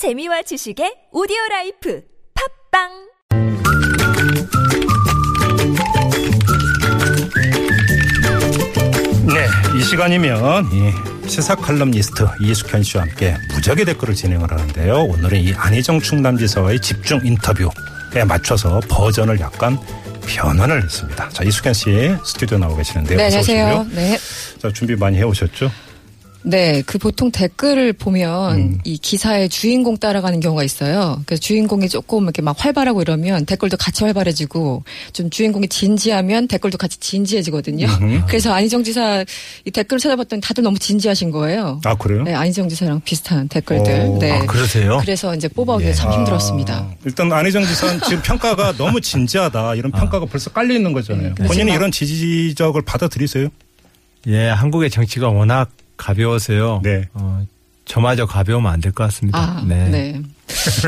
재미와 지식의 오디오 라이프 팝빵 네, 이 시간이면 이 시사 칼럼니스트 이숙현 씨와 함께 무적의 댓글을 진행을 하는데요. 오늘은 이 안희정 충남지사와의 집중 인터뷰에 맞춰서 버전을 약간 변환을 했습니다. 자, 이숙현 씨 스튜디오 나오고 계시는데요. 네, 어서 안녕하세요. 네. 자, 준비 많이 해오셨죠? 네, 그 보통 댓글을 보면 음. 이 기사의 주인공 따라가는 경우가 있어요. 그래서 주인공이 조금 이렇게 막 활발하고 이러면 댓글도 같이 활발해지고 좀 주인공이 진지하면 댓글도 같이 진지해지거든요. 그래서 안희정 지사 이 댓글을 찾아봤더니 다들 너무 진지하신 거예요. 아, 그래요? 네, 안희정 지사랑 비슷한 댓글들. 오, 네. 아, 그러세요? 그래서 이제 뽑아오기가 참 힘들었습니다. 아, 일단 안희정 지사는 지금 평가가 너무 진지하다. 이런 평가가 벌써 깔려 있는 거잖아요. 네, 본인이 이런 지지적을 받아들이세요? 예, 한국의 정치가 워낙 가벼워서요. 네. 어, 저마저 가벼우면 안 될 것 같습니다. 아, 네.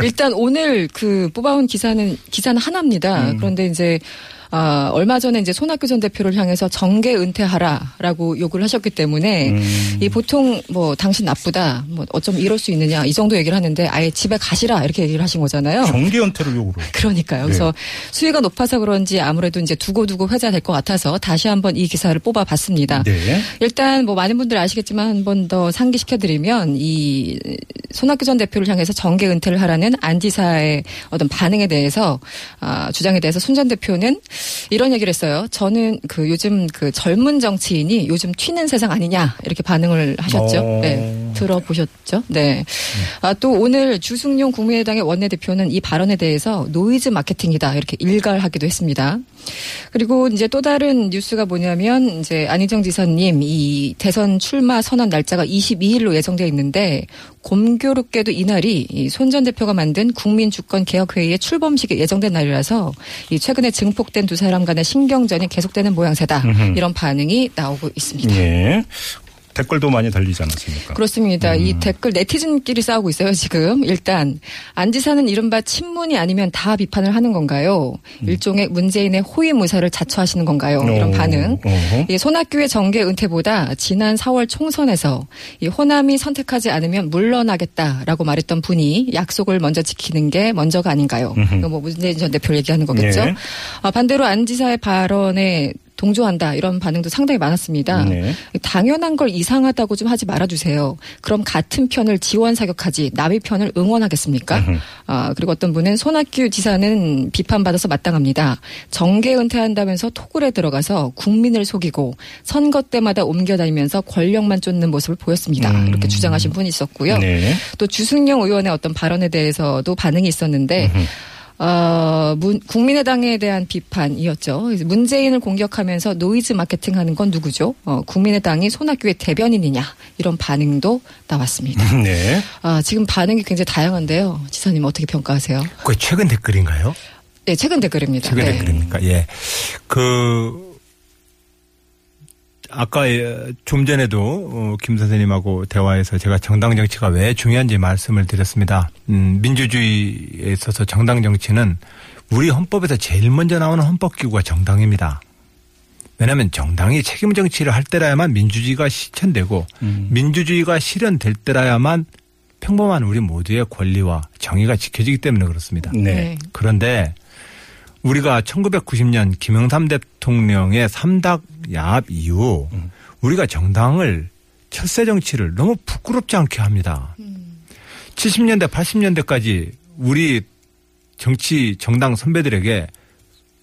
일단 오늘 그 뽑아온 기사는 기사는 하나입니다. 음. 그런데 이제 아, 얼마 전에 이제 손학규 전 대표를 향해서 정계 은퇴하라라고 요구를 하셨기 때문에 음. 이 보통 뭐 당신 나쁘다 뭐 어쩜 이럴 수 있느냐 이 정도 얘기를 하는데 아예 집에 가시라 이렇게 얘기를 하신 거잖아요. 정계 은퇴를 요구로. 그러니까요. 그래서 수위가 높아서 그런지 아무래도 이제 두고두고 회자될 것 같아서 다시 한번 이 기사를 뽑아봤습니다. 네. 일단 뭐 많은 분들 아시겠지만 한 번 더 상기시켜드리면 이 손학규 전 대표를 향해서 정계 은퇴를 하라는 안 지사의 어떤 반응에 대해서 아, 주장에 대해서 손 전 대표는 이런 얘기를 했어요. 저는 그 요즘 그 젊은 정치인이 요즘 튀는 세상 아니냐 이렇게 반응을 하셨죠. 어. 네, 들어보셨죠? 네. 아, 또 오늘 주승용 국민의당의 원내대표는 이 발언에 대해서 노이즈 마케팅이다 이렇게 일갈하기도 했습니다. 그리고 이제 또 다른 뉴스가 뭐냐면 이제 안희정 지사님 이 대선 출마 선언 날짜가 22일로 예정되어 있는데 곰교롭게도 이날이 손 전 대표가 만든 국민주권개혁회의의 출범식이 예정된 날이라서 이 최근에 증폭된 두 사람 간의 신경전이 계속되는 모양새다 음흠. 이런 반응이 나오고 있습니다. 예. 댓글도 많이 달리지 않았습니까? 그렇습니다. 음. 이 댓글 네티즌끼리 싸우고 있어요, 지금. 일단, 안 지사는 이른바 친문이 아니면 다 비판을 하는 건가요? 일종의 문재인의 호위무사를 자처하시는 건가요? 이런 음. 오. 반응. 이 손학규의 정계 은퇴보다 지난 4월 총선에서 이 호남이 선택하지 않으면 물러나겠다라고 말했던 분이 약속을 먼저 지키는 게 먼저가 아닌가요? 뭐 문재인 전 대표를 얘기하는 거겠죠. 예. 아, 반대로 안 지사의 발언에 동조한다 이런 반응도 상당히 많았습니다. 네. 당연한 걸 이상하다고 좀 하지 말아주세요. 그럼 같은 편을 지원 사격하지 남의 편을 응원하겠습니까? 음흠. 아 그리고 어떤 분은 손학규 지사는 비판받아서 마땅합니다. 정계 은퇴한다면서 토굴에 들어가서 국민을 속이고 선거 때마다 옮겨다니면서 권력만 쫓는 모습을 보였습니다. 음. 이렇게 주장하신 분이 있었고요. 네. 또 주승용 의원의 어떤 발언에 대해서도 반응이 있었는데 음흠. 어, 문- 국민의당에 대한 비판이었죠. 문재인을 공격하면서 노이즈 마케팅하는 건 누구죠? 어, 국민의당이 손학규의 대변인이냐 이런 반응도 나왔습니다. 네. 아, 지금 반응이 굉장히 다양한데요. 지사님 어떻게 평가하세요? 그 최근 댓글인가요? 네, 최근 댓글입니다. 최근 네. 댓글입니까? 예. 그 아까 예, 좀 전에도 어, 김 선생님하고 대화에서 제가 정당 정치가 왜 중요한지 말씀을 드렸습니다. 음, 민주주의에 있어서 정당 정치는 우리 헌법에서 제일 먼저 나오는 헌법기구가 정당입니다. 왜냐하면 정당이 책임 정치를 할 때라야만 민주주의가 실현되고 음. 민주주의가 실현될 때라야만 평범한 우리 모두의 권리와 정의가 지켜지기 때문에 그렇습니다. 네. 그런데 우리가 1990년 김영삼 대통령의 삼닥 야합 이후 우리가 정당을 철새 정치를 너무 부끄럽지 않게 합니다. 70년대 80년대까지 우리 정치 정당 선배들에게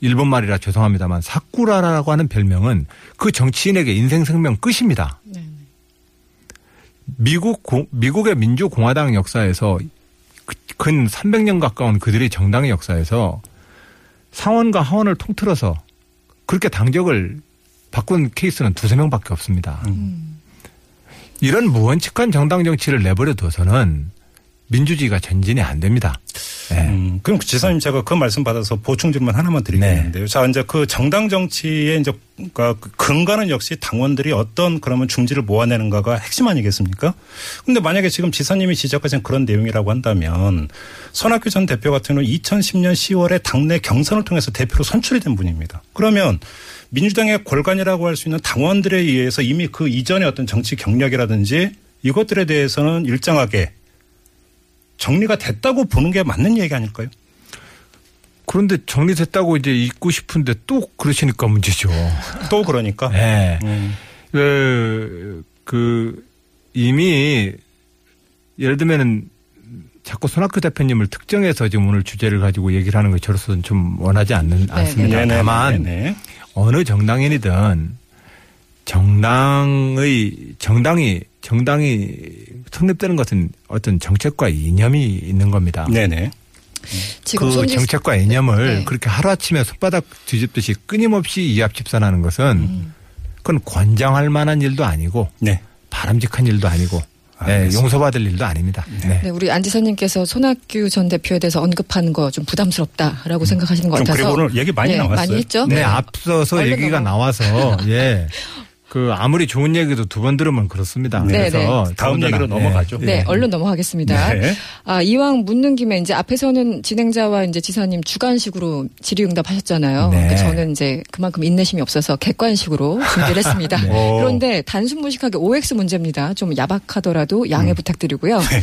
일본 말이라 죄송합니다만 사쿠라라고 하는 별명은 그 정치인에게 인생 생명 끝입니다. 네. 미국 공- 미국의 민주공화당 역사에서 그- 근 300년 가까운 그들의 정당의 역사에서 상원과 하원을 통틀어서 그렇게 당적을 바꾼 케이스는 두세 명밖에 없습니다. 이런 무원칙한 정당 정치를 내버려 둬서는 민주주의가 전진이 안 됩니다. 네. 음, 그럼 지사님 제가 그 말씀 받아서 보충 질문 하나만 드리겠는데요. 자, 이제 그 정당 정치의 이제 그러니까 그 근간은 역시 당원들이 어떤 그러면 중지를 모아내는가가 핵심 아니겠습니까? 근데 만약에 지금 지사님이 지적하신 그런 내용이라고 한다면 손학규 전 대표 같은 경우는 2010년 10월에 당내 경선을 통해서 대표로 선출이 된 분입니다. 그러면 민주당의 골간이라고 할 수 있는 당원들에 의해서 이미 그 이전의 어떤 정치 경력이라든지 이것들에 대해서는 일정하게 정리가 됐다고 보는 게 맞는 얘기 아닐까요? 그런데 정리됐다고 이제 잊고 싶은데 또 그러시니까 문제죠. 또 그러니까. 네. 음. 그, 그, 이미, 예를 들면은, 자꾸 손학규 대표님을 특정해서 지금 오늘 주제를 가지고 얘기를 하는 것 저로서는 좀 원하지 않는, 않습니다. 네네, 다만, 네네. 어느 정당인이든 정당의, 정당이, 정당이 성립되는 것은 어떤 정책과 이념이 있는 겁니다. 네네. 지금 그 손지- 정책과 이념을 네. 그렇게 하루아침에 손바닥 뒤집듯이 끊임없이 이합집산하는 것은 음. 그건 권장할 만한 일도 아니고 네. 바람직한 일도 아니고 네. 용서받을 일도 아닙니다. 네. 네, 우리 안 지사님께서 손학규 전 대표에 대해서 언급하는 거좀 부담스럽다라고 생각하시는 것좀 같아서. 그리고 오늘 얘기 많이 네, 나왔어요. 많이 했죠. 네, 앞서서 얼른 얘기가 넘어가. 나와서 예. 그 아무리 좋은 얘기도 두 번 들으면 그렇습니다. 네, 그래서 다음 얘기로 넘어가죠. 네, 예. 얼른 넘어가겠습니다. 네. 아, 이왕 묻는 김에 이제 앞에서는 진행자와 이제 지사님 주관식으로 질의응답 하셨잖아요. 네. 그 저는 이제 그만큼 인내심이 없어서 객관식으로 준비를 했습니다. 네. 그런데 단순 무식하게 OX 문제입니다. 좀 야박하더라도 음. 양해 부탁드리고요. 네.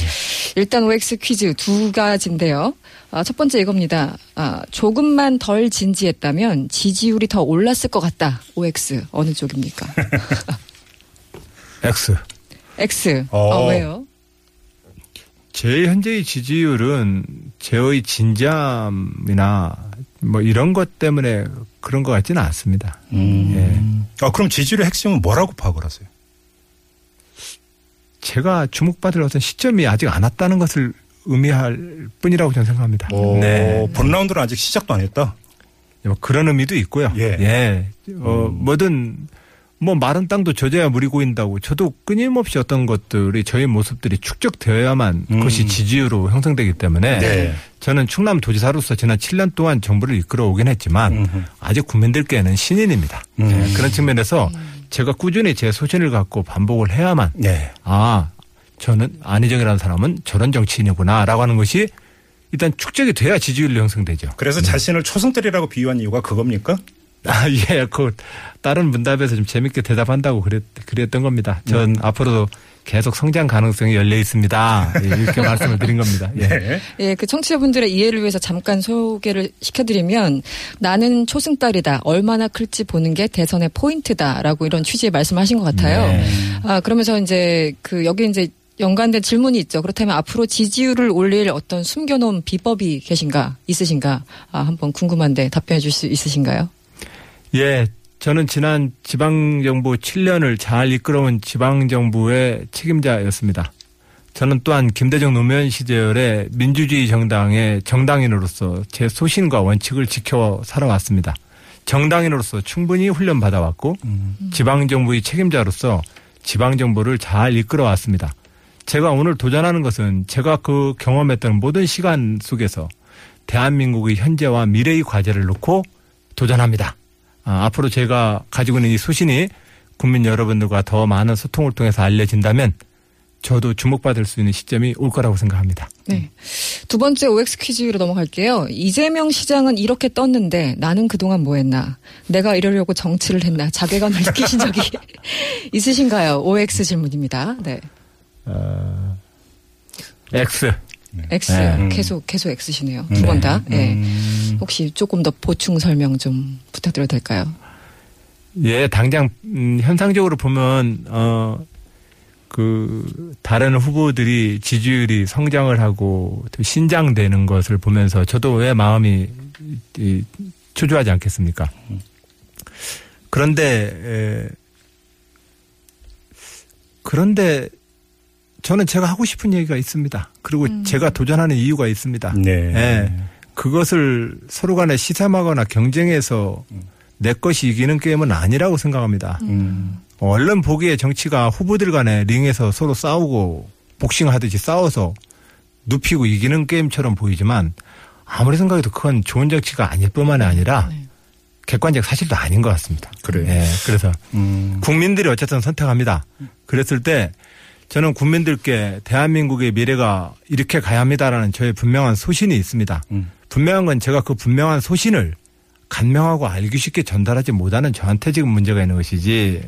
일단 OX 퀴즈 두 가지인데요. 아, 첫 번째 이겁니다. 아, 조금만 덜 진지했다면 지지율이 더 올랐을 것 같다. OX 어느 쪽입니까? X. X. 어. 어, 왜요? 제 현재의 지지율은 제의 진지함이나 뭐 이런 것 때문에 그런 것 같지는 않습니다. 음. 아, 그럼 지지율의 핵심은 뭐라고 파악을 하세요? 제가 주목받을 어떤 시점이 아직 안 왔다는 것을 의미할 뿐이라고 저는 생각합니다. 오, 네. 본 라운드는 아직 시작도 안 했다. 뭐 그런 의미도 있고요. 예. 어, 뭐든 뭐 마른 땅도 젖어야 물이 고인다고 저도 끊임없이 어떤 것들이 저희 모습들이 축적되어야만 음. 그것이 지지율로 형성되기 때문에 네. 저는 충남 도지사로서 지난 7년 동안 정부를 이끌어 오긴 했지만 음흠. 아직 국민들께는 신인입니다. 음. 네, 그런 측면에서 제가 꾸준히 제 소신을 갖고 반복을 해야만 네. 아 저는 안희정이라는 사람은 저런 정치인이구나라고 하는 것이 일단 축적이 돼야 지지율로 형성되죠. 그래서 자신을 초승달이라고 비유한 이유가 그겁니까? 아, 예, 그, 다른 문답에서 좀 재밌게 대답한다고 그랬, 그랬던 겁니다. 전 네. 앞으로도 계속 성장 가능성이 열려 있습니다. 예, 이렇게 말씀을 드린 겁니다. 예. 네. 예, 그 청취자분들의 이해를 위해서 잠깐 소개를 시켜드리면 나는 초승달이다. 얼마나 클지 보는 게 대선의 포인트다라고 이런 취지의 말씀하신 것 같아요. 네. 아, 그러면서 이제 그 여기 이제 연관된 질문이 있죠. 그렇다면 앞으로 지지율을 올릴 어떤 숨겨놓은 비법이 계신가, 있으신가? 아, 한번 궁금한데 답변해 줄 수 있으신가요? 예, 저는 지난 지방정부 7년을 잘 이끌어온 지방정부의 책임자였습니다. 저는 또한 김대중 노무현 시절에 민주주의 정당의 정당인으로서 제 소신과 원칙을 지켜 살아왔습니다. 정당인으로서 충분히 훈련받아왔고 지방정부의 책임자로서 지방정부를 잘 이끌어왔습니다. 제가 오늘 도전하는 것은 제가 그 경험했던 모든 시간 속에서 대한민국의 현재와 미래의 과제를 놓고 도전합니다. 아, 앞으로 제가 가지고 있는 이 소신이 국민 여러분들과 더 많은 소통을 통해서 알려진다면 저도 주목받을 수 있는 시점이 올 거라고 생각합니다. 네. 두 번째 OX 퀴즈로 넘어갈게요. 이재명 시장은 이렇게 떴는데 나는 그동안 뭐 했나? 내가 이러려고 정치를 했나? 자괴감을 느끼신 적이 있으신가요? OX 질문입니다. 네. X. X. 네. 계속, 계속 X시네요. 두 번 다. 네. 혹시 조금 더 보충 설명 좀 부탁드려도 될까요? 예, 당장 음, 현상적으로 보면 어. 그 다른 후보들이 지지율이 성장을 하고 또 신장되는 것을 보면서 저도 왜 마음이 이, 초조하지 않겠습니까? 그런데 에, 그런데 저는 제가 하고 싶은 얘기가 있습니다. 그리고 제가 도전하는 이유가 있습니다. 네. 예. 그것을 서로 간에 시샘하거나 경쟁해서 내 것이 이기는 게임은 아니라고 생각합니다. 음. 얼른 보기에 정치가 후보들 간에 링에서 서로 싸우고 복싱하듯이 싸워서 눕히고 이기는 게임처럼 보이지만 아무리 생각해도 그건 좋은 정치가 아닐 뿐만이 아니라 객관적 사실도 아닌 것 같습니다. 그래요. 예, 그래서 음. 국민들이 어쨌든 선택합니다. 그랬을 때 저는 국민들께 대한민국의 미래가 이렇게 가야 합니다라는 저의 분명한 소신이 있습니다. 음. 분명한 건 제가 그 분명한 소신을 간명하고 알기 쉽게 전달하지 못하는 저한테 지금 문제가 있는 것이지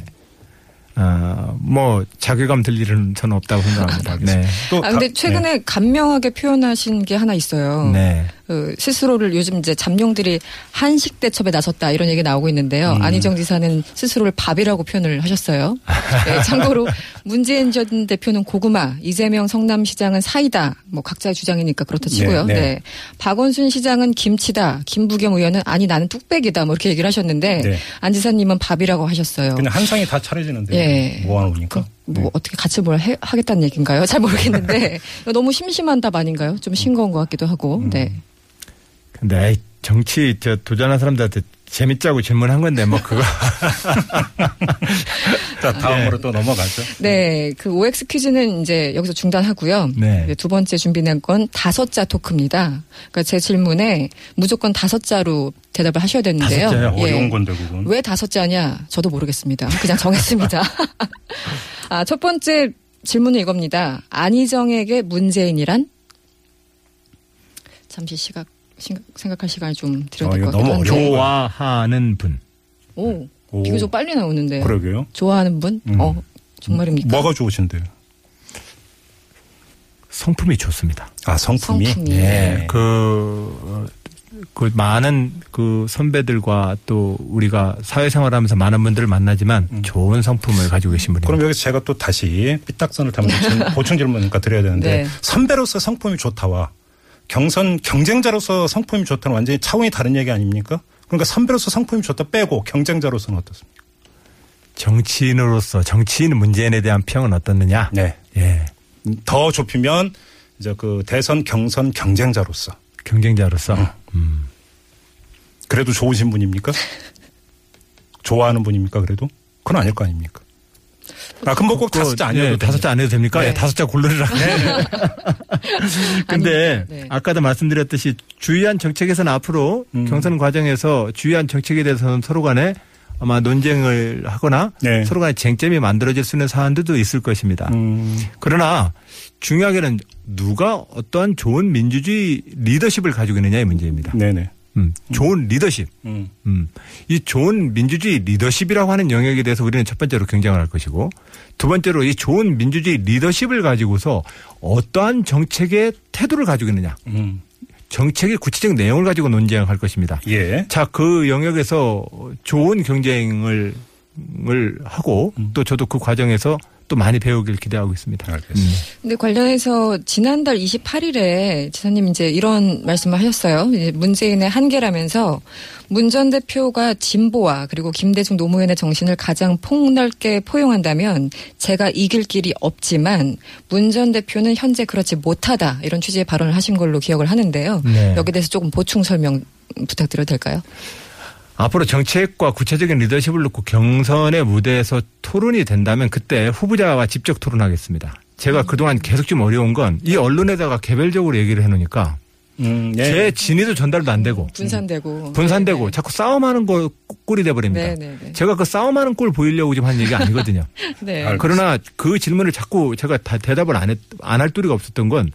어, 뭐 자괴감 들 일은 저는 없다고 생각합니다. 네. 또 아, 근데 다- 최근에 네. 간명하게 표현하신 게 하나 있어요. 네. 그 스스로를 요즘 이제 잠룡들이 한식 대첩에 나섰다 이런 얘기 나오고 있는데요. 음. 안희정 지사는 스스로를 밥이라고 표현을 하셨어요. 네, 참고로 문재인 전 대표는 고구마, 이재명 성남시장은 사이다. 뭐 각자의 주장이니까 그렇다 치고요. 네, 네, 네. 박원순 시장은 김치다. 김부겸 의원은 아니 나는 뚝배기다. 뭐 이렇게 얘기를 하셨는데 네. 안 지사님은 밥이라고 하셨어요. 그냥 한 상이 다 차려지는데 예. 뭐 하는 거니까. 뭐 어떻게 같이 뭘 해- 하겠다는 얘기인가요? 잘 모르겠는데 너무 심심한 답 아닌가요? 좀 싱거운 것 같기도 하고. 음. 네. 에이, 정치 저 도전한 사람들한테 재밌자고 질문한 건데 뭐 그거 자 다음으로 또 넘어가죠. 네, 그 OX 퀴즈는 이제 여기서 중단하고요. 네. 이제 두 번째 준비된 건 다섯 자 토크입니다. 그러니까 제 질문에 무조건 다섯 자로 대답을 하셔야 되는데요. 다섯 자요? 예. 어려운 건데 그건. 왜 다섯 자냐? 저도 모르겠습니다. 그냥 정했습니다. 아, 첫 번째 질문은 이겁니다. 안희정에게 문재인이란? 잠시 시각- 생각 할 시간을 좀 드려야 어, 될것 너무. 어려워. 좋아하는 분. 오, 오. 비교적 빨리 나오는데요. 그러게요. 좋아하는 분? 음. 어, 정말입니까? 뭐가 좋으신데요? 성품이 좋습니다. 아 성품이. 성품이. 네. 그, 그 많은 그 선배들과 또 우리가 사회생활하면서 많은 분들을 만나지만 좋은 성품을 가지고 계신 분입니다. 음. 그럼 여기서 제가 또 다시 삐딱선을 타면서 질문- 보충 질문이니까 드려야 되는데 네. 선배로서 성품이 좋다와 경선 경쟁자로서 성품이 좋다는 완전히 차원이 다른 얘기 아닙니까? 그러니까 선배로서 성품이 좋다 빼고 경쟁자로서는 어떻습니까? 정치인으로서 정치인 문재인에 대한 평은 어떻느냐? 네. 예. 더 좁히면 이제 그 대선 경선 경쟁자로서 경쟁자로서 음. 그래도 좋으신 분입니까? 좋아하는 분입니까? 그래도 그건 아닐 거 아닙니까? 아, 그럼 뭐꼭 다섯 자 아니어도 예, 다섯. 자 안 해도 됩니까? 네. 예, 다섯 자 고르라. 근데 아닙니다. 네. 아까도 말씀드렸듯이 주의한 정책에서는 앞으로 음. 경선 과정에서 주의한 정책에 대해서는 서로 간에 아마 논쟁을 하거나 네. 서로 간에 쟁점이 만들어질 수 있는 사안들도 있을 것입니다. 음, 그러나 중요하게는 누가 어떠한 좋은 민주주의 리더십을 가지고 있느냐의 문제입니다. 네네. 음, 좋은 리더십. 음, 음, 이 좋은 민주주의 리더십이라고 하는 영역에 대해서 우리는 첫 번째로 경쟁을 할 것이고 두 번째로 이 좋은 민주주의 리더십을 가지고서 어떠한 정책의 태도를 가지고 있느냐. 음. 정책의 구체적 내용을 가지고 논쟁할 것입니다. 예. 자, 그 영역에서 좋은 경쟁을 을 하고 음. 또 저도 그 과정에서 또 많이 배우길 기대하고 있습니다. 알겠습니다. 근데 관련해서 지난달 28일에 지사님 이제 이런 말씀을 하셨어요. 이제 문재인의 한계라면서 문 전 대표가 진보와 그리고 김대중 노무현의 정신을 가장 폭넓게 포용한다면 제가 이길 길이 없지만 문 전 대표는 현재 그렇지 못하다 이런 취지의 발언을 하신 걸로 기억을 하는데요. 네. 여기에 대해서 조금 보충 설명 부탁드려도 될까요? 앞으로 정책과 구체적인 리더십을 놓고 경선의 무대에서 토론이 된다면 그때 후보자와 직접 토론하겠습니다. 제가 그동안 계속 좀 어려운 건 이 언론에다가 개별적으로 얘기를 해놓으니까 음, 예. 제 진위도 전달도 안 되고 분산되고 분산되고 자꾸 싸움하는 거 꼴이 돼버립니다. 네, 네, 네. 제가 그 싸움하는 꼴 보이려고 지금 한 얘기 아니거든요. 네. 그러나 그 질문을 자꾸 제가 다 대답을 안 할 도리가 없었던 건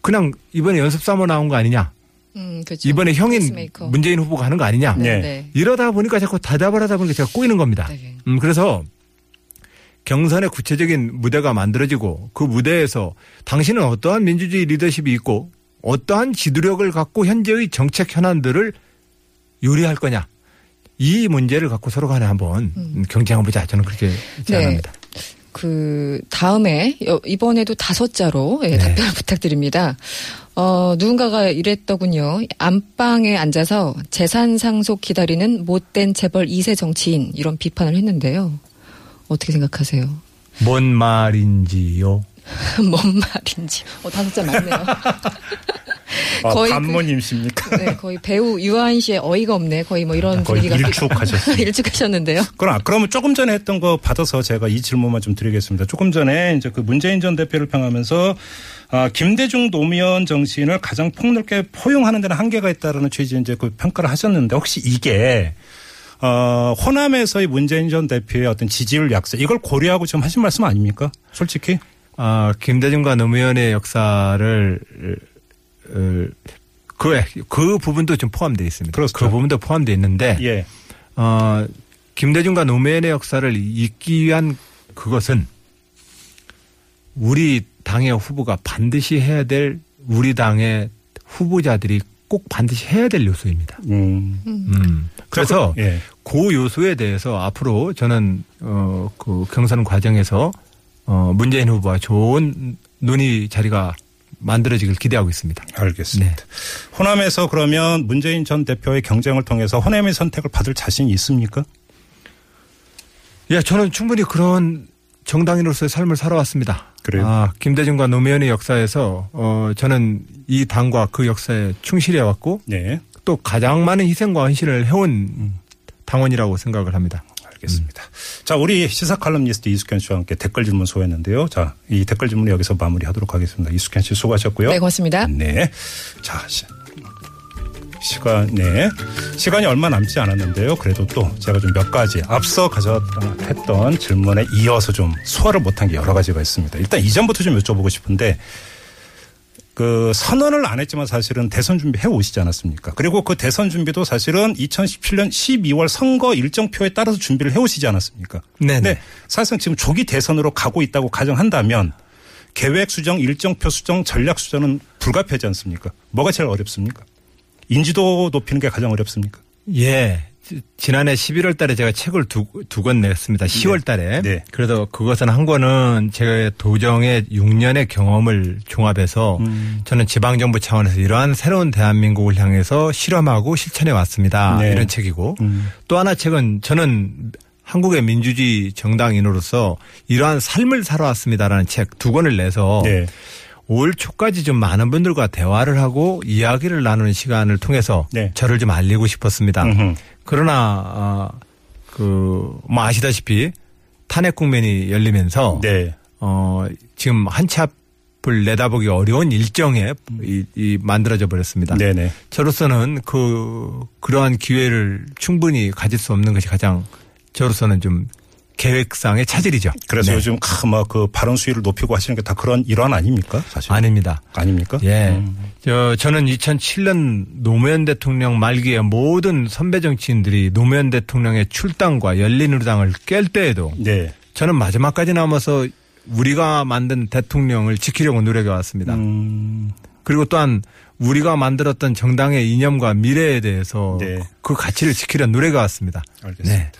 그냥 이번에 연습 삼아 나온 거 아니냐. 음, 그렇죠. 이번에 형인 페이스메이커. 문재인 후보가 하는 거 아니냐. 네. 네. 이러다 보니까 자꾸 대답을 하다 보니까 제가 꼬이는 겁니다. 네. 음, 그래서 경선의 구체적인 무대가 만들어지고 그 무대에서 당신은 어떠한 민주주의 리더십이 있고 어떠한 지도력을 갖고 현재의 정책 현안들을 요리할 거냐. 이 문제를 갖고 서로 간에 한번 음. 경쟁해보자. 저는 그렇게 제안합니다. 그 다음에 여- 이번에도 다섯 자로 예, 네. 답변을 부탁드립니다. 어, 누군가가 이랬더군요. 안방에 앉아서 재산 상속 기다리는 못된 재벌 2세 정치인 이런 비판을 했는데요. 어떻게 생각하세요? 뭔 말인지요? 뭔 말인지. 어, 다섯 자 맞네요. 아, 거의 그- 반모님십니까? 네, 거의 배우 유아인 씨의 어이가 없네. 거의 뭐 이런 거의 분위기가 일축하셨어요. 일축하셨는데요. 그럼, 아, 그러면 조금 전에 했던 거 받아서 제가 이 질문만 좀 드리겠습니다. 조금 전에 이제 그 문재인 전 대표를 평하면서 아, 김대중 노무현 정신을 가장 폭넓게 포용하는 데는 한계가 있다라는 취지의 이제 그 평가를 하셨는데 혹시 이게 어, 호남에서의 문재인 전 대표의 어떤 지지율 약세 이걸 고려하고 지금 하신 말씀 아닙니까? 솔직히. 아, 김대중과 노무현의 역사를 어, 그, 그 부분도 좀 포함되어 있습니다. 그렇죠. 그 부분도 포함되어 있는데 예. 어, 김대중과 노무현의 역사를 잇기 위한 그것은 우리 당의 후보가 반드시 해야 될 우리 당의 후보자들이 꼭 반드시 해야 될 요소입니다. 음. 음. 그래서 그, 예. 그 요소에 대해서 앞으로 저는 어그 경선 과정에서 어 문재인 후보와 좋은 논의 자리가 만들어지길 기대하고 있습니다. 알겠습니다. 네. 호남에서 그러면 문재인 전 대표의 경쟁을 통해서 호남의 선택을 받을 자신이 있습니까? 예, 저는 충분히 그런 정당인으로서의 삶을 살아왔습니다. 그래요? 아, 김대중과 노무현의 역사에서 어 저는 이 당과 그 역사에 충실해 왔고 네. 또 가장 많은 희생과 헌신을 해온 당원이라고 생각을 합니다. 알겠습니다. 자, 우리 시사 칼럼니스트 이숙현 씨와 함께 댓글 질문 소화했는데요. 자, 이 댓글 질문 여기서 마무리하도록 하겠습니다. 이숙현 씨 수고하셨고요. 네, 고맙습니다. 네. 자, 시, 시간, 네. 시간이 얼마 남지 않았는데요. 그래도 또 제가 좀 몇 가지 앞서 가져했던 질문에 이어서 좀 소화를 못한 게 여러 가지가 있습니다. 일단 이전부터 좀 여쭤보고 싶은데 그 선언을 안 했지만 사실은 대선 준비 해 오시지 않았습니까? 그리고 그 대선 준비도 사실은 2017년 12월 선거 일정표에 따라서 준비를 해 오시지 않았습니까? 네네. 네. 사실상 지금 조기 대선으로 가고 있다고 가정한다면 계획 수정, 일정표 수정, 전략 수정은 불가피하지 않습니까? 뭐가 제일 어렵습니까? 인지도 높이는 게 가장 어렵습니까? 예. 지- 지난해 11월 달에 제가 책을 두, 두 권 냈습니다. 10월 달에. 네. 그래서 그것은 한 권은 제가 도정의 6년의 경험을 종합해서 음. 저는 지방정부 차원에서 이러한 새로운 대한민국을 향해서 실험하고 실천해 왔습니다. 네. 이런 책이고 음. 또 하나 책은 저는 한국의 민주주의 정당인으로서 이러한 삶을 살아왔습니다라는 책 두 권을 내서 네. 올 초까지 좀 많은 분들과 대화를 하고 이야기를 나누는 시간을 통해서 네. 저를 좀 알리고 싶었습니다. 음흠. 그러나 그뭐 아시다시피 탄핵 국면이 열리면서 네. 어 지금 한치 앞을 내다보기 어려운 일정에 이, 이 만들어져 버렸습니다. 음. 네네. 저로서는 그 그러한 기회를 충분히 가질 수 없는 것이 가장 저로서는 좀 계획상의 차질이죠. 그래서 네. 요즘 그 발언 수위를 높이고 하시는 게 다 그런 일환 아닙니까? 사실. 아닙니다. 아닙니까? 예. 음. 저, 저는 2007년 노무현 대통령 말기에 모든 선배 정치인들이 노무현 대통령의 출당과 열린우리당을 깰 때에도 네. 저는 마지막까지 남아서 우리가 만든 대통령을 지키려고 노력해 왔습니다. 음. 그리고 또한 우리가 만들었던 정당의 이념과 미래에 대해서 네. 그 가치를 지키려 노력해 왔습니다. 알겠습니다. 네.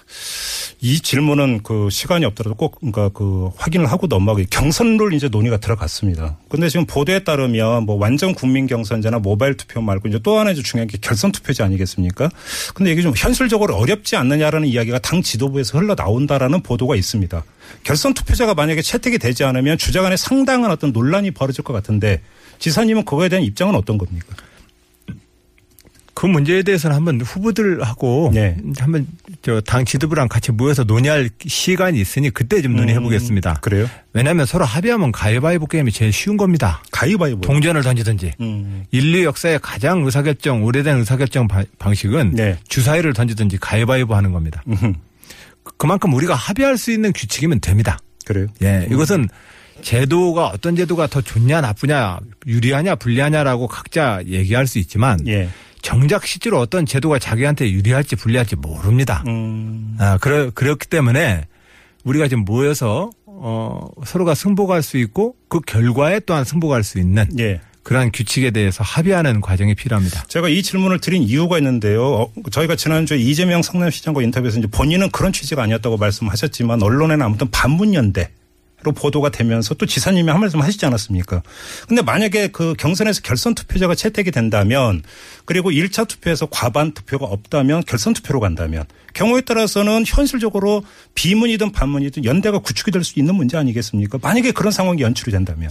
이 질문은 그 시간이 없더라도 꼭 그러니까 그 확인을 하고 넘어가기 경선룰 이제 논의가 들어갔습니다. 근데 지금 보도에 따르면 뭐 완전 국민 경선제나 모바일 투표 말고 이제 또 하나 이제 중요한 게 결선 투표제 아니겠습니까? 근데 이게 좀 현실적으로 어렵지 않느냐라는 이야기가 당 지도부에서 흘러 나온다라는 보도가 있습니다. 결선 투표제가 만약에 채택이 되지 않으면 주자 간에 상당한 어떤 논란이 벌어질 것 같은데 지사님은 그거에 대한 입장은 어떤 겁니까? 그 문제에 대해서는 한번 후보들하고 네. 한번 저 당 지도부랑 같이 모여서 논의할 시간이 있으니 그때 좀 논의해 보겠습니다. 음, 그래요? 왜냐하면 서로 합의하면 가위바위보 게임이 제일 쉬운 겁니다. 가위바위보. 동전을 던지든지. 음. 인류 역사의 가장 의사결정 오래된 의사결정 바- 방식은 네. 주사위를 던지든지 가위바위보 하는 겁니다. 음흠. 그만큼 우리가 합의할 수 있는 규칙이면 됩니다. 그래요? 예, 이것은 제도가 어떤 제도가 더 좋냐 나쁘냐 유리하냐 불리하냐라고 각자 얘기할 수 있지만 예. 정작 실제로 어떤 제도가 자기한테 유리할지 불리할지 모릅니다. 음. 아, 그래, 그렇기 때문에 우리가 지금 모여서 어, 서로가 승복할 수 있고 그 결과에 또한 승복할 수 있는 예. 그러한 규칙에 대해서 합의하는 과정이 필요합니다. 제가 이 질문을 드린 이유가 있는데요. 어, 저희가 지난주에 이재명 성남시장과 인터뷰에서 이제 본인은 그런 취지가 아니었다고 말씀하셨지만 언론에는 아무튼 반문연대. 로 보도가 되면서 또 지사님이 한 말씀 하시지 않았습니까? 근데 만약에 그 경선에서 결선 투표자가 채택이 된다면 그리고 1차 투표에서 과반 투표가 없다면 결선 투표로 간다면 경우에 따라서는 현실적으로 비문이든 반문이든 연대가 구축이 될 수 있는 문제 아니겠습니까? 만약에 그런 상황이 연출이 된다면.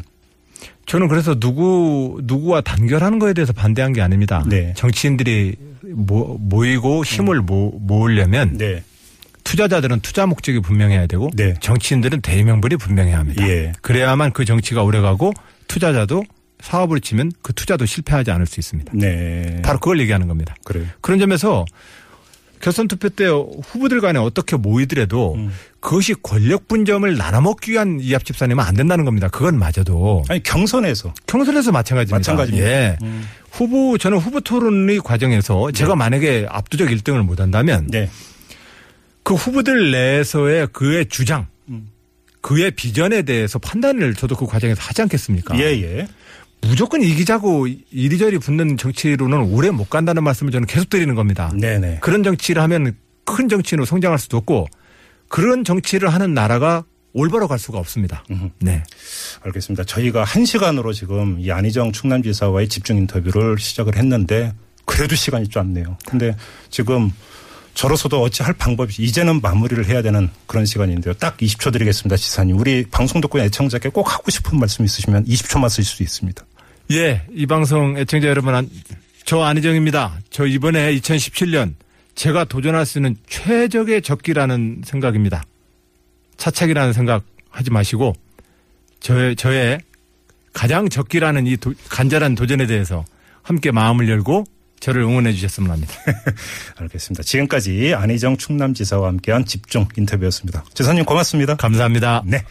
저는 그래서 누구 누구와 단결하는 거에 대해서 반대한 게 아닙니다. 네. 정치인들이 모, 모이고 힘을 모, 모으려면 네. 투자자들은 투자 목적이 분명해야 되고 네. 정치인들은 대의명분이 분명해야 합니다. 예. 그래야만 그 정치가 오래가고 투자자도 사업을 치면 그 투자도 실패하지 않을 수 있습니다. 네. 바로 그걸 얘기하는 겁니다. 그래요. 그런 점에서 결선 투표 때 후보들 간에 어떻게 모이더라도 음. 그것이 권력 분점을 나눠먹기 위한 이합 집산이면 안 된다는 겁니다. 그건 맞아도 아니 경선에서 경선에서 마찬가지입니다. 마찬가지입니다. 예. 음. 후보 저는 후보 토론의 과정에서 제가 만약에 압도적 1등을 못 한다면 네. 그 후보들 내에서의 그의 주장, 음. 그의 비전에 대해서 판단을 저도 그 과정에서 하지 않겠습니까? 예, 예. 무조건 이기자고 이리저리 붙는 정치로는 오래 못 간다는 말씀을 저는 계속 드리는 겁니다. 네네. 그런 정치를 하면 큰 정치인으로 성장할 수도 없고 그런 정치를 하는 나라가 올바로 갈 수가 없습니다. 네. 알겠습니다. 저희가 한 시간으로 지금 이 안희정 충남지사와의 집중 인터뷰를 시작을 했는데 그래도 시간이 짧네요. 근데 지금 저로서도 어찌 할 방법이 이제는 마무리를 해야 되는 그런 시간인데요. 딱 20초 드리겠습니다, 지사님. 우리 방송 듣고 애청자께 꼭 하고 싶은 말씀 있으시면 20초만 쓰실 수 있습니다. 예, 이 방송 애청자 여러분, 안- 저 안희정입니다. 저 이번에 2017년 제가 도전할 수 있는 최적의 적기라는 생각입니다. 차착이라는 생각 하지 마시고 저의, 저의 가장 적기라는 이 도- 간절한 도전에 대해서 함께 마음을 열고 저를 응원해 주셨으면 합니다. 알겠습니다. 지금까지 안희정 충남지사와 함께한 집중 인터뷰였습니다. 지사님 고맙습니다. 감사합니다. 네.